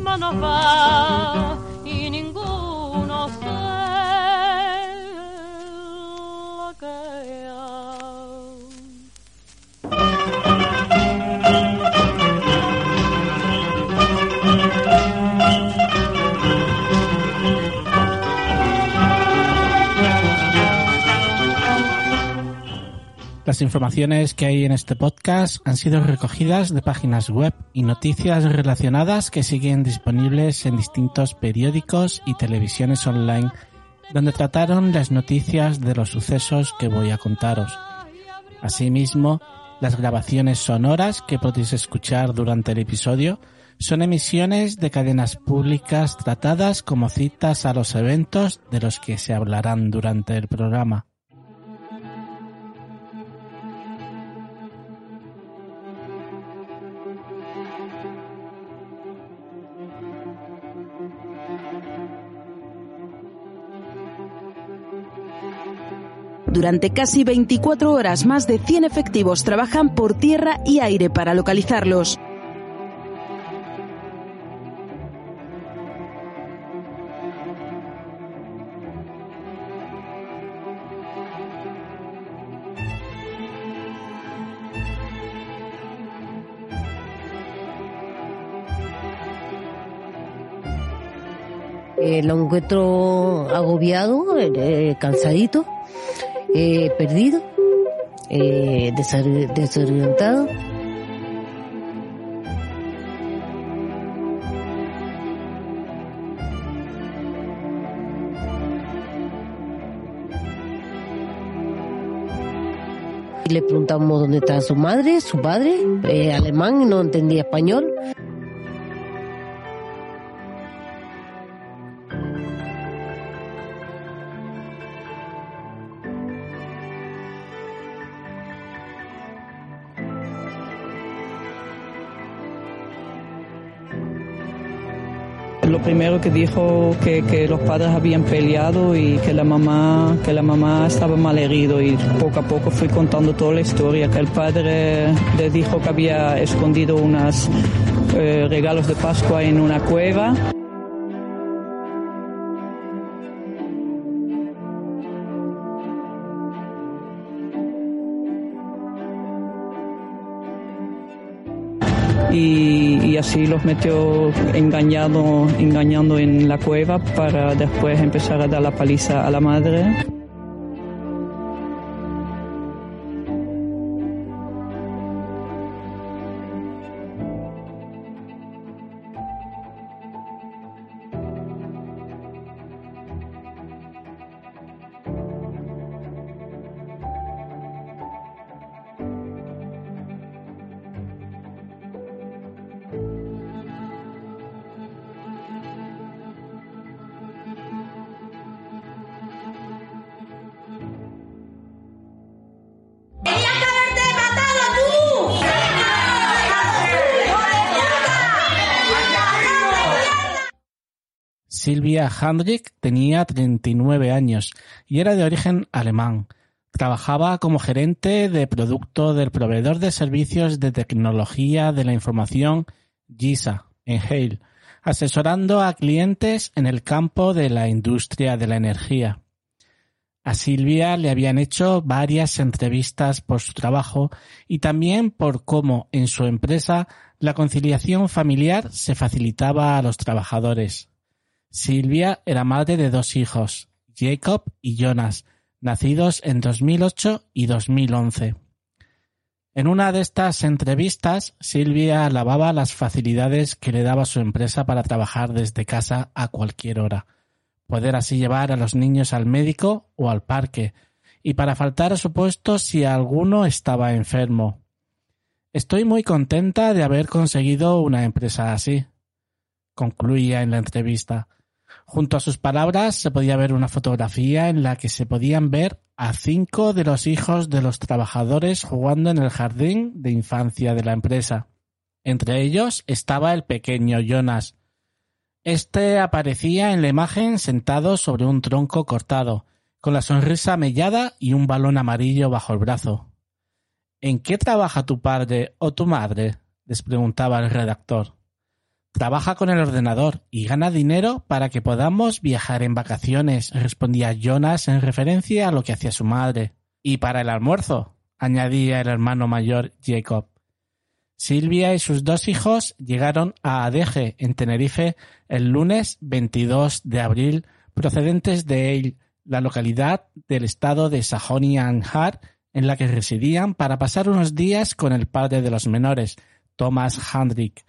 hermano va Las informaciones que hay en este podcast han sido recogidas de páginas web y noticias relacionadas que siguen disponibles en distintos periódicos y televisiones online donde trataron las noticias de los sucesos que voy a contaros. Asimismo, las grabaciones sonoras que podéis escuchar durante el episodio son emisiones de cadenas públicas tratadas como citas a los eventos de los que se hablarán durante el programa. Durante casi 24 horas, más de 100 efectivos trabajan por tierra y aire para localizarlos. Eh, lo encuentro agobiado, eh, cansadito eh, perdido, eh, desorientado. Le preguntamos dónde está su madre, su padre, eh, alemán, no entendía español. Lo primero que dijo que, que, los padres habían peleado y que la mamá que la mamá estaba mal herido y poco a poco fui contando toda la historia que el padre le dijo que había escondido unos eh, regalos de Pascua en una cueva y, así los metió engañado, engañando en la cueva para después empezar a dar la paliza a la madre. Silvia Handrick tenía 39 años y era de origen alemán. Trabajaba como gerente de producto del proveedor de servicios de tecnología de la información GISA en Hale, asesorando a clientes en el campo de la industria de la energía. A Silvia le habían hecho varias entrevistas por su trabajo y también por cómo en su empresa la conciliación familiar se facilitaba a los trabajadores. Silvia era madre de dos hijos, Jacob y Jonas, nacidos en 2008 y 2011. En una de estas entrevistas, Silvia alababa las facilidades que le daba su empresa para trabajar desde casa a cualquier hora, poder así llevar a los niños al médico o al parque, y para faltar a su puesto si alguno estaba enfermo. Estoy muy contenta de haber conseguido una empresa así, concluía en la entrevista. Junto a sus palabras se podía ver una fotografía en la que se podían ver a cinco de los hijos de los trabajadores jugando en el jardín de infancia de la empresa. Entre ellos estaba el pequeño Jonas. Este aparecía en la imagen sentado sobre un tronco cortado, con la sonrisa mellada y un balón amarillo bajo el brazo. ¿En qué trabaja tu padre o tu madre? les preguntaba el redactor. Trabaja con el ordenador y gana dinero para que podamos viajar en vacaciones, respondía Jonas en referencia a lo que hacía su madre. Y para el almuerzo, añadía el hermano mayor Jacob. Silvia y sus dos hijos llegaron a Adeje, en Tenerife, el lunes 22 de abril, procedentes de la localidad del estado de Sajonia-Anhalt, en la que residían para pasar unos días con el padre de los menores, Thomas Hendrik.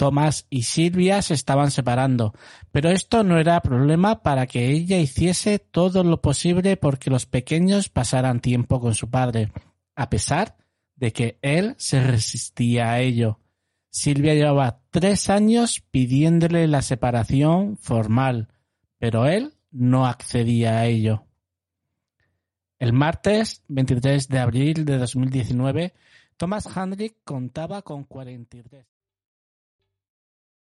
Thomas y Silvia se estaban separando, pero esto no era problema para que ella hiciese todo lo posible porque los pequeños pasaran tiempo con su padre, a pesar de que él se resistía a ello. Silvia llevaba tres años pidiéndole la separación formal, pero él no accedía a ello. El martes 23 de abril de 2019, Thomas Hendrik contaba con 43.